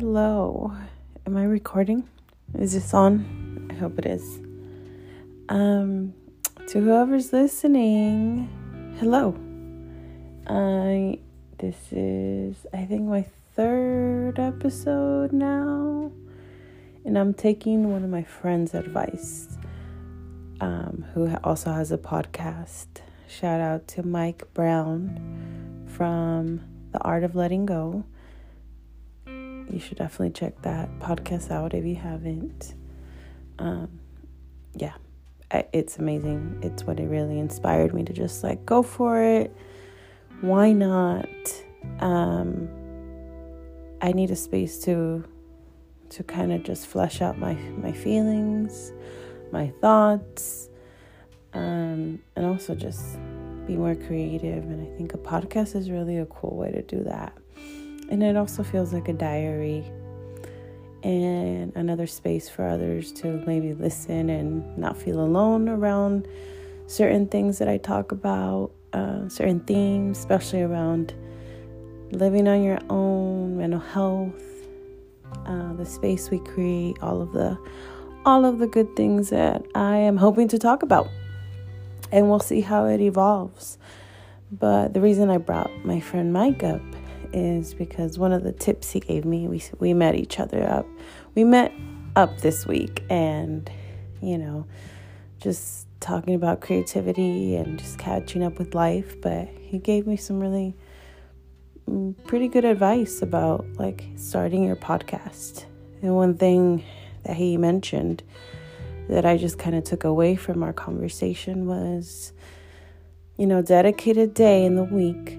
Hello. Am I recording? Is this on? I hope it is. Um to whoever's listening, hello. I this is I think my third episode now. And I'm taking one of my friends' advice. Um, who also has a podcast. Shout out to Mike Brown from The Art of Letting Go you should definitely check that podcast out if you haven't. Um, yeah, it's amazing. It's what it really inspired me to just like go for it. Why not? Um, I need a space to to kind of just flesh out my my feelings, my thoughts, um, and also just be more creative. And I think a podcast is really a cool way to do that. And it also feels like a diary and another space for others to maybe listen and not feel alone around certain things that I talk about, uh, certain themes, especially around living on your own, mental health, uh, the space we create, all of the all of the good things that I am hoping to talk about. And we'll see how it evolves. But the reason I brought my friend Mike up is because one of the tips he gave me, we we met each other up. We met up this week and you know, just talking about creativity and just catching up with life, but he gave me some really mm, pretty good advice about like starting your podcast. And one thing that he mentioned that I just kind of took away from our conversation was you know, dedicate a day in the week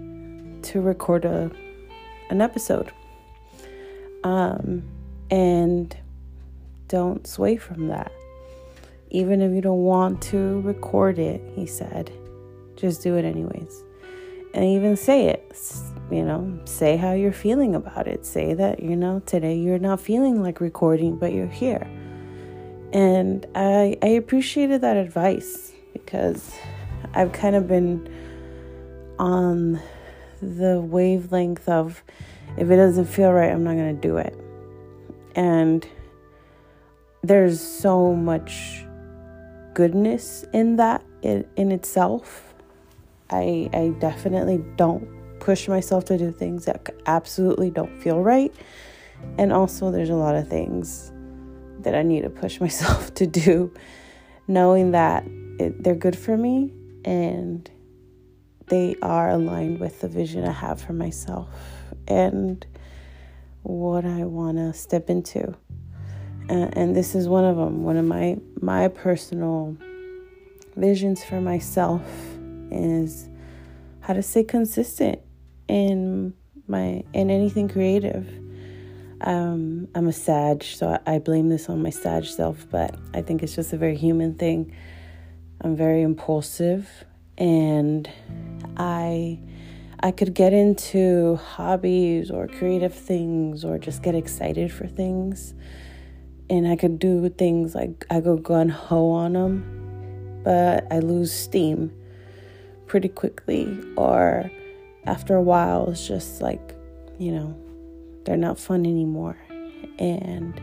to record a an episode. Um, and don't sway from that. Even if you don't want to record it, he said, just do it anyways. And even say it, you know, say how you're feeling about it. Say that, you know, today you're not feeling like recording, but you're here. And I, I appreciated that advice because I've kind of been on the wavelength of if it doesn't feel right, I'm not going to do it. And there's so much goodness in that in, in itself. I I definitely don't push myself to do things that absolutely don't feel right. And also there's a lot of things that I need to push myself to do knowing that it, they're good for me and they are aligned with the vision I have for myself and what I want to step into. And, this is one of them. One of my my personal visions for myself is how to stay consistent in my in anything creative. Um, I'm a Sag, so I, I blame this on my Sag self, but I think it's just a very human thing. I'm very impulsive and I I could get into hobbies or creative things or just get excited for things. And I could do things like I go gun ho on them, but I lose steam pretty quickly. Or after a while, it's just like, you know, they're not fun anymore. And,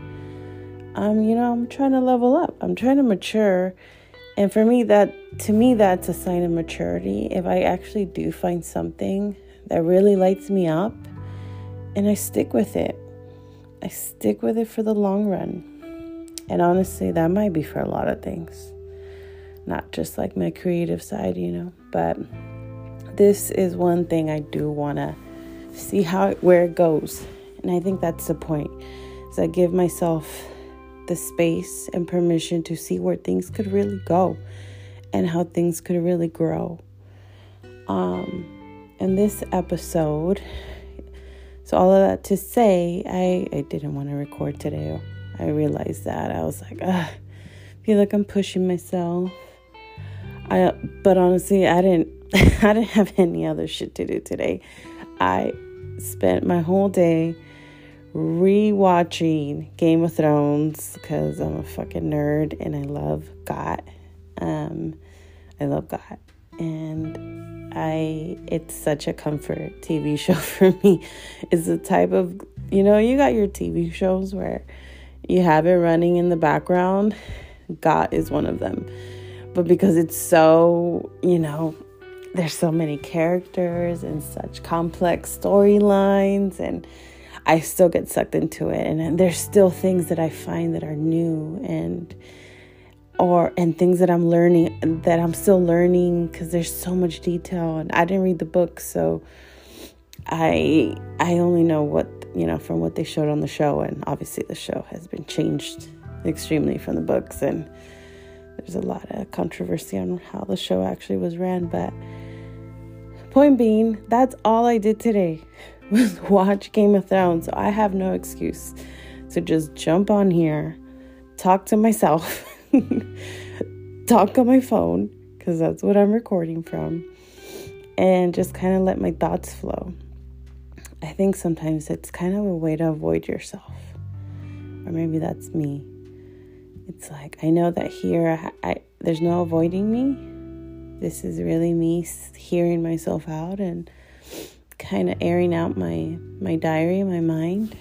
I'm, you know, I'm trying to level up, I'm trying to mature and for me, that to me, that's a sign of maturity. If I actually do find something that really lights me up and I stick with it, I stick with it for the long run. And honestly, that might be for a lot of things, not just like my creative side, you know. But this is one thing I do want to see how where it goes. And I think that's the point. Is I give myself the space and permission to see where things could really go and how things could really grow. Um, in this episode, so all of that to say, I, I didn't want to record today. I realized that. I was like, I feel like I'm pushing myself. I, but honestly, I didn't, I didn't have any other shit to do today. I spent my whole day rewatching Game of Thrones because I'm a fucking nerd and I love GOT. Um, I love GOT, and I it's such a comfort TV show for me. It's the type of you know, you got your TV shows where you have it running in the background. GOT is one of them. But because it's so, you know, there's so many characters and such complex storylines and I still get sucked into it. And, there's still things that I find that are new and or and things that I'm learning that I'm still learning because there's so much detail. And I didn't read the book so I I only know what you know from what they showed on the show. And obviously the show has been changed extremely from the books. And there's a lot of controversy on how the show actually was ran. But point being that's all I did today watch Game of Thrones so I have no excuse to just jump on here talk to myself talk on my phone because that's what I'm recording from and just kind of let my thoughts flow. I think sometimes it's kind of a way to avoid yourself, or maybe that's me. It's like I know that here I, I there's no avoiding me. This is really me hearing myself out and kind of airing out my my diary, my mind.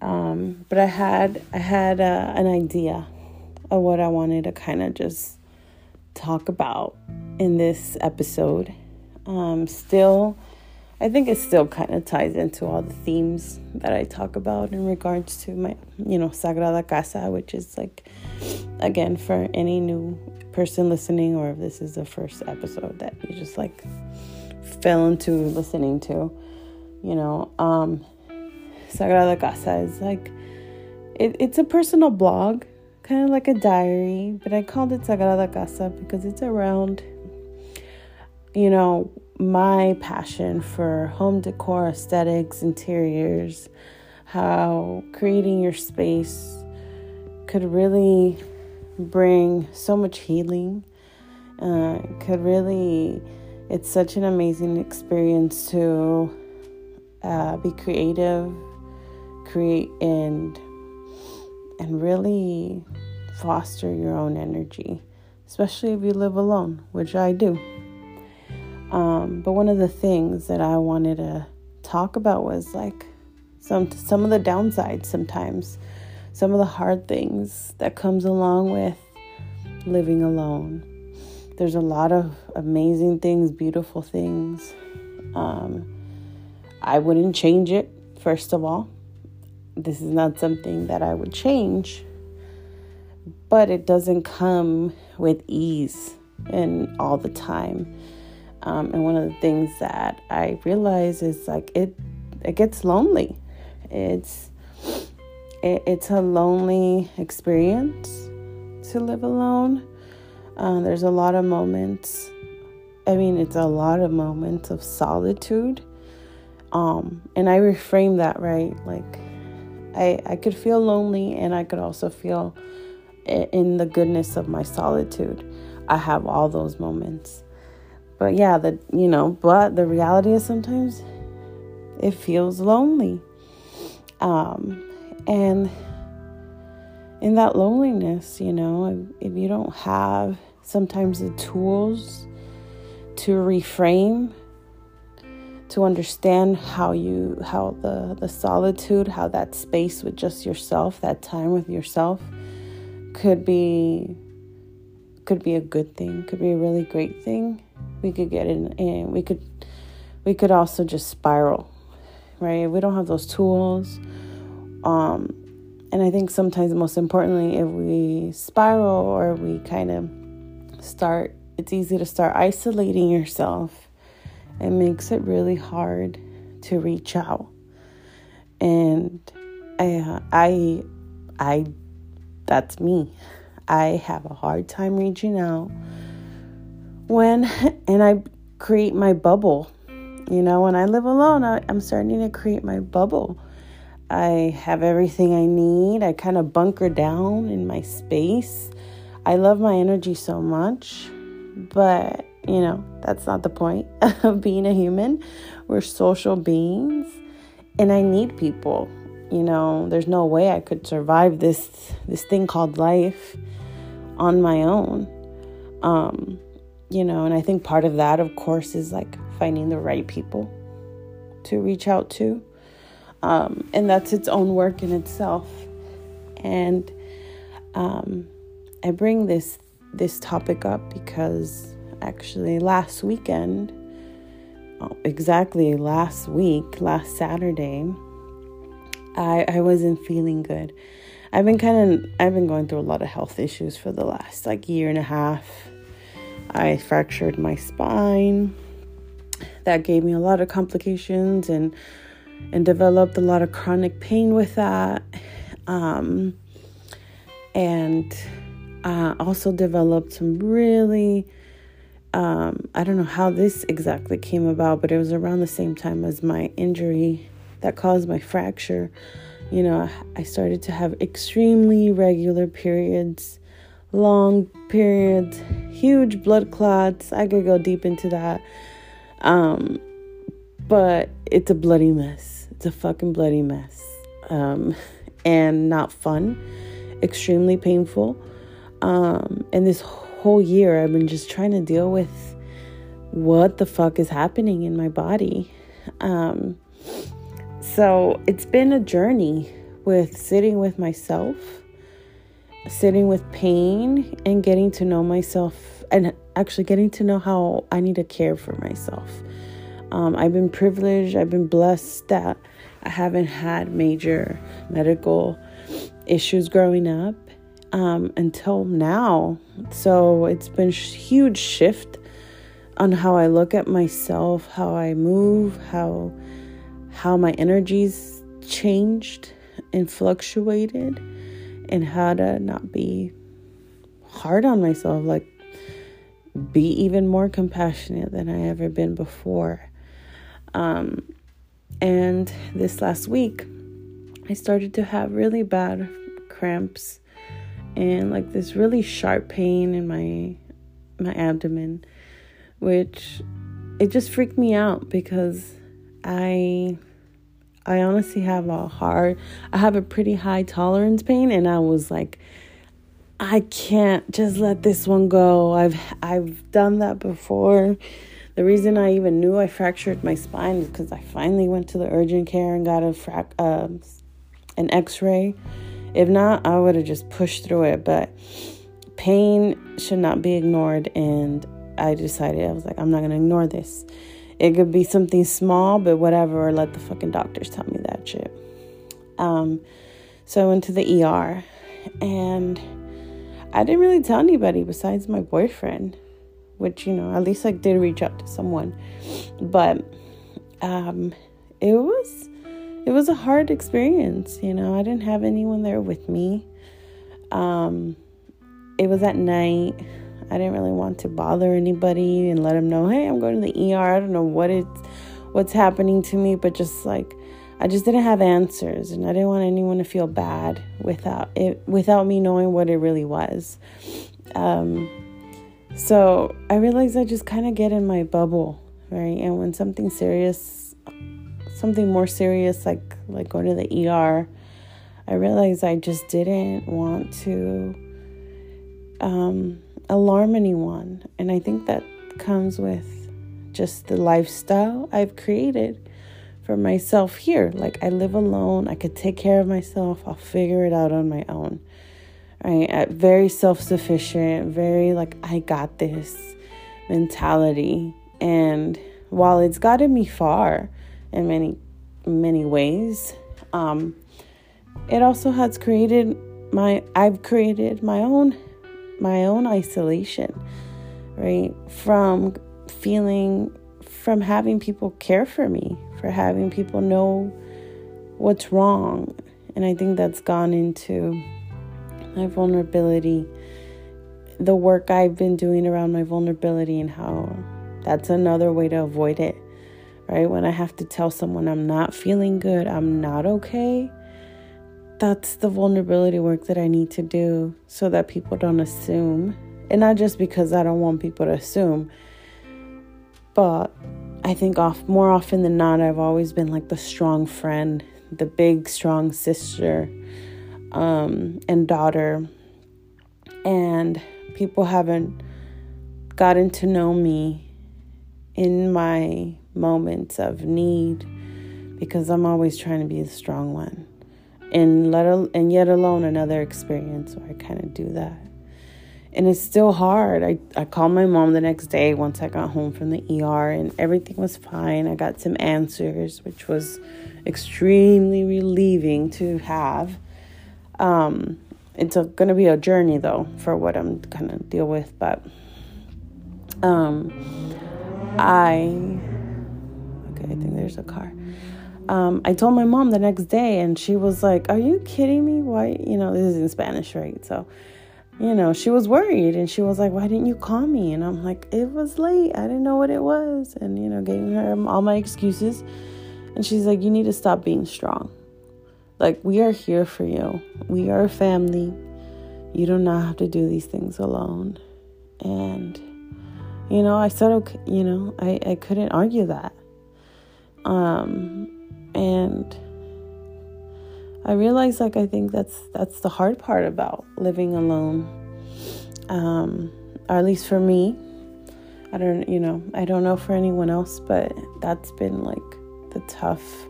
Um, but I had I had uh, an idea of what I wanted to kind of just talk about in this episode. Um, still, I think it still kind of ties into all the themes that I talk about in regards to my, you know, Sagrada Casa, which is like, again, for any new person listening, or if this is the first episode that you just like fell into listening to, you know, um, Sagrada Casa is like, it, it's a personal blog kind of like a diary, but I called it Sagrada Casa because it's around, you know, my passion for home decor, aesthetics, interiors, how creating your space could really bring so much healing. Uh, could really, it's such an amazing experience to uh, be creative, create, and and really foster your own energy, especially if you live alone, which I do. Um, but one of the things that I wanted to talk about was like some some of the downsides sometimes, some of the hard things that comes along with living alone. There's a lot of amazing things, beautiful things. Um, I wouldn't change it, first of all. This is not something that I would change but it doesn't come with ease and all the time. Um, and one of the things that I realize is like it it gets lonely. It's it, it's a lonely experience to live alone. Uh, there's a lot of moments. I mean, it's a lot of moments of solitude. Um, and I reframe that right. Like, I I could feel lonely, and I could also feel in the goodness of my solitude. I have all those moments. But yeah, the you know, but the reality is sometimes it feels lonely. Um and in that loneliness, you know, if, if you don't have sometimes the tools to reframe to understand how you how the the solitude how that space with just yourself that time with yourself could be could be a good thing, could be a really great thing. We could get in and we could we could also just spiral, right? We don't have those tools. Um and I think sometimes most importantly if we spiral or we kind of start it's easy to start isolating yourself. It makes it really hard to reach out. And I I I that's me. I have a hard time reaching out when, and I create my bubble. You know, when I live alone, I, I'm starting to create my bubble. I have everything I need. I kind of bunker down in my space. I love my energy so much, but you know, that's not the point of being a human. We're social beings, and I need people you know there's no way i could survive this this thing called life on my own um you know and i think part of that of course is like finding the right people to reach out to Um, and that's its own work in itself. And um, I bring this this topic up because actually last weekend, oh, exactly last week, last Saturday, I I wasn't feeling good. I've been kind of I've been going through a lot of health issues for the last like year and a half. I fractured my spine. That gave me a lot of complications and and developed a lot of chronic pain with that. Um, and uh, also developed some really um, I don't know how this exactly came about, but it was around the same time as my injury that caused my fracture. You know, I started to have extremely regular periods, long periods, huge blood clots. I could go deep into that. Um, but it's a bloody mess. It's a fucking bloody mess. Um, and not fun, extremely painful. Um, and this whole year, I've been just trying to deal with what the fuck is happening in my body. Um, so it's been a journey with sitting with myself, sitting with pain, and getting to know myself, and actually getting to know how I need to care for myself. Um, I've been privileged, I've been blessed that I haven't had major medical issues growing up um, until now. So it's been a huge shift on how I look at myself, how I move, how how my energies changed and fluctuated, and how to not be hard on myself, like be even more compassionate than I ever been before. Um, and this last week, I started to have really bad cramps and like this really sharp pain in my my abdomen, which it just freaked me out because I I honestly have a hard I have a pretty high tolerance pain and I was like I can't just let this one go. I've I've done that before. The reason I even knew I fractured my spine is because I finally went to the urgent care and got a frac- uh, an X-ray if not, I would have just pushed through it. But pain should not be ignored. And I decided, I was like, I'm not going to ignore this. It could be something small, but whatever. Let the fucking doctors tell me that shit. Um, so I went to the ER and I didn't really tell anybody besides my boyfriend, which, you know, at least I did reach out to someone. But um, it was it was a hard experience. You know, I didn't have anyone there with me. Um, it was at night. I didn't really want to bother anybody and let them know, hey, I'm going to the ER. I don't know what it's, what's happening to me, but just like, I just didn't have answers, and I didn't want anyone to feel bad without it, without me knowing what it really was. Um, so I realized I just kind of get in my bubble, right? And when something serious something more serious like like going to the ER, I realized I just didn't want to um, alarm anyone, and I think that comes with just the lifestyle I've created for myself here. Like I live alone, I could take care of myself. I'll figure it out on my own. Right? Very self-sufficient, very like I got this mentality. And while it's gotten me far, in many many ways. Um, it also has created my I've created my own my own isolation, right? From feeling from having people care for me, for having people know what's wrong. And I think that's gone into my vulnerability, the work I've been doing around my vulnerability, and how that's another way to avoid it right? When I have to tell someone I'm not feeling good, I'm not okay, that's the vulnerability work that I need to do so that people don't assume. And not just because I don't want people to assume, but I think off more often than not, I've always been like the strong friend, the big strong sister um, and daughter. And people haven't gotten to know me in my moments of need because I'm always trying to be the strong one. And let and yet alone another experience where I kind of do that. And it's still hard. I, I called my mom the next day once I got home from the ER and everything was fine. I got some answers, which was extremely relieving to have. Um, it's going to be a journey though for what I'm going to deal with, but um, I okay, I think there's a car. Um, I told my mom the next day, and she was like, "Are you kidding me? Why? You know, this is in Spanish, right? So." You know, she was worried and she was like, Why didn't you call me? And I'm like, It was late. I didn't know what it was. And, you know, gave her all my excuses. And she's like, You need to stop being strong. Like, we are here for you. We are a family. You do not have to do these things alone. And, you know, I said, okay, you know, I, I couldn't argue that. Um, and I realized, like, I think that's that's the hard part about living alone. Um, or at least for me. I don't, you know, I don't know for anyone else, but that's been like the tough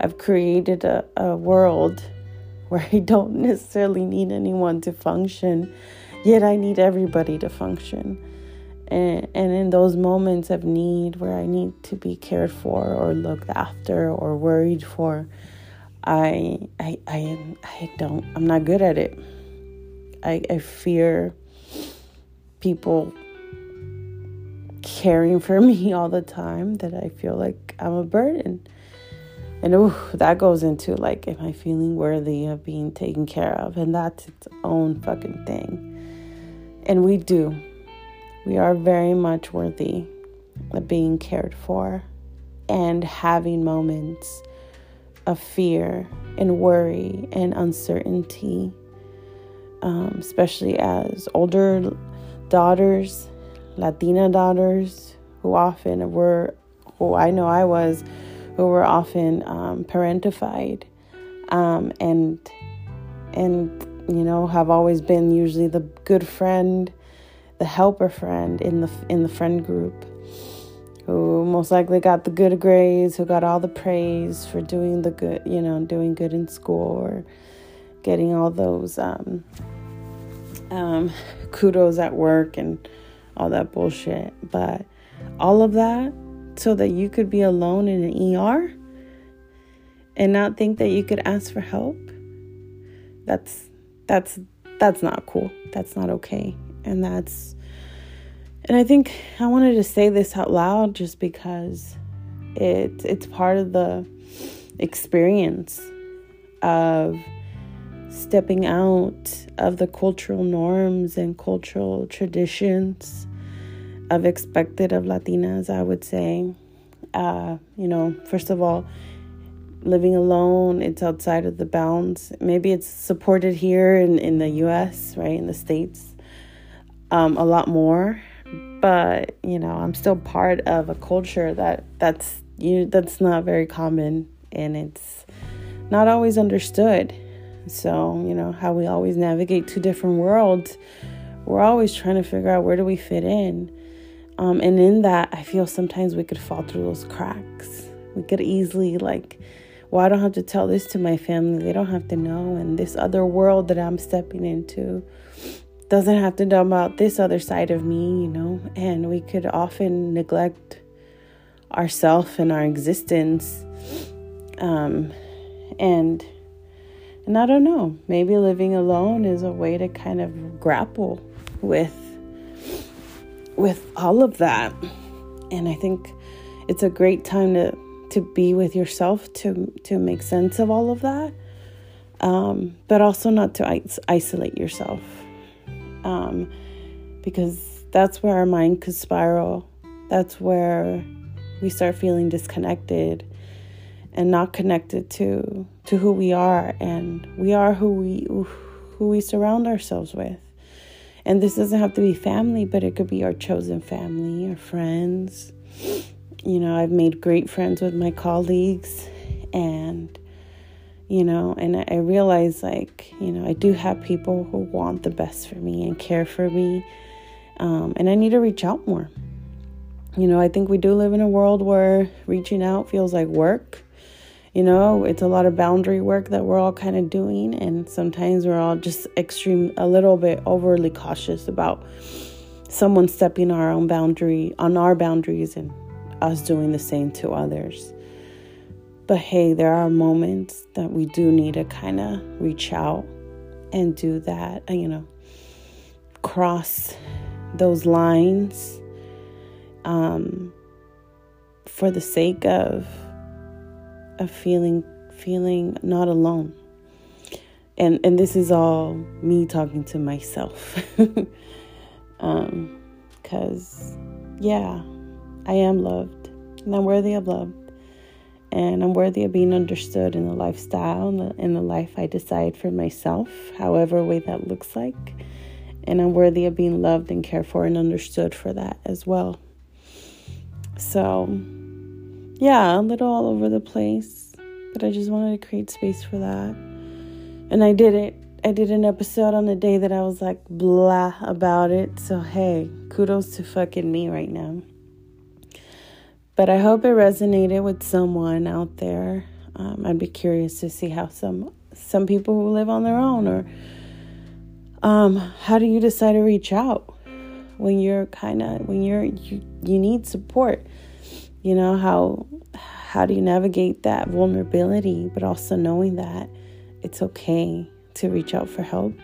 I've created a, a world where I don't necessarily need anyone to function, yet I need everybody to function. And, and in those moments of need where I need to be cared for or looked after or worried for, I I I I don't I'm not good at it. I I fear people caring for me all the time that I feel like I'm a burden. And ooh, that goes into like, am I feeling worthy of being taken care of? And that's its own fucking thing. And we do. We are very much worthy of being cared for and having moments of fear and worry and uncertainty, um, especially as older daughters, Latina daughters, who often were, who I know I was who were often um, parentified um, and and you know have always been usually the good friend the helper friend in the in the friend group who most likely got the good grades who got all the praise for doing the good you know doing good in school or getting all those um, um, kudos at work and all that bullshit. But all of that so that you could be alone in an ER and not think that you could ask for help. That's that's that's not cool. That's not okay. And that's and I think I wanted to say this out loud just because it it's part of the experience of stepping out of the cultural norms and cultural traditions of expected of Latinas, I would say. Uh, you know, first of all, living alone, it's outside of the bounds. Maybe it's supported here in, in the US, right, in the States, um, a lot more. But, you know, I'm still part of a culture that that's you that's not very common and it's not always understood. So, you know, how we always navigate two different worlds, we're always trying to figure out where do we fit in. Um, and in that, I feel sometimes we could fall through those cracks. We could easily, like, well, I don't have to tell this to my family. They don't have to know. And this other world that I'm stepping into doesn't have to know about this other side of me, you know? And we could often neglect ourself and our existence. Um, and and I don't know, maybe living alone is a way to kind of grapple with with all of that. And I think it's a great time to to be with yourself to to make sense of all of that. Um, but also not to isolate yourself. Um, because that's where our mind could spiral. That's where we start feeling disconnected and not connected to to who we are and we are who we who we surround ourselves with. And this doesn't have to be family, but it could be our chosen family, our friends. You know, I've made great friends with my colleagues, and, you know, and I realize like, you know, I do have people who want the best for me and care for me. Um, and I need to reach out more. You know, I think we do live in a world where reaching out feels like work you know, it's a lot of boundary work that we're all kind of doing. And sometimes we're all just extreme, a little bit overly cautious about someone stepping our own boundary, on our boundaries, and us doing the same to others. But hey, there are moments that we do need to kind of reach out and do that, you know, cross those lines um, for the sake of of feeling feeling not alone. And and this is all me talking to myself. um cuz yeah, I am loved and I'm worthy of love. And I'm worthy of being understood in the lifestyle and the, in the life I decide for myself, however way that looks like. And I'm worthy of being loved and cared for and understood for that as well. So, yeah, a little all over the place, but I just wanted to create space for that. And I did it. I did an episode on the day that I was like blah about it. So, hey, kudos to fucking me right now. But I hope it resonated with someone out there. Um, I'd be curious to see how some some people who live on their own or um, how do you decide to reach out when you're kind of when you're you, you need support you know how how do you navigate that vulnerability but also knowing that it's okay to reach out for help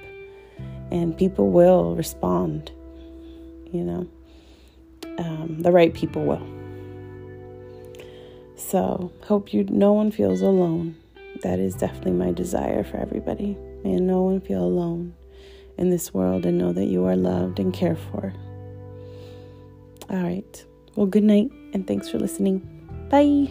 and people will respond you know. Um, the right people will. So hope you no one feels alone. That is definitely my desire for everybody. And no one feel alone in this world and know that you are loved and cared for. All right. Well good night and thanks for listening. Bye.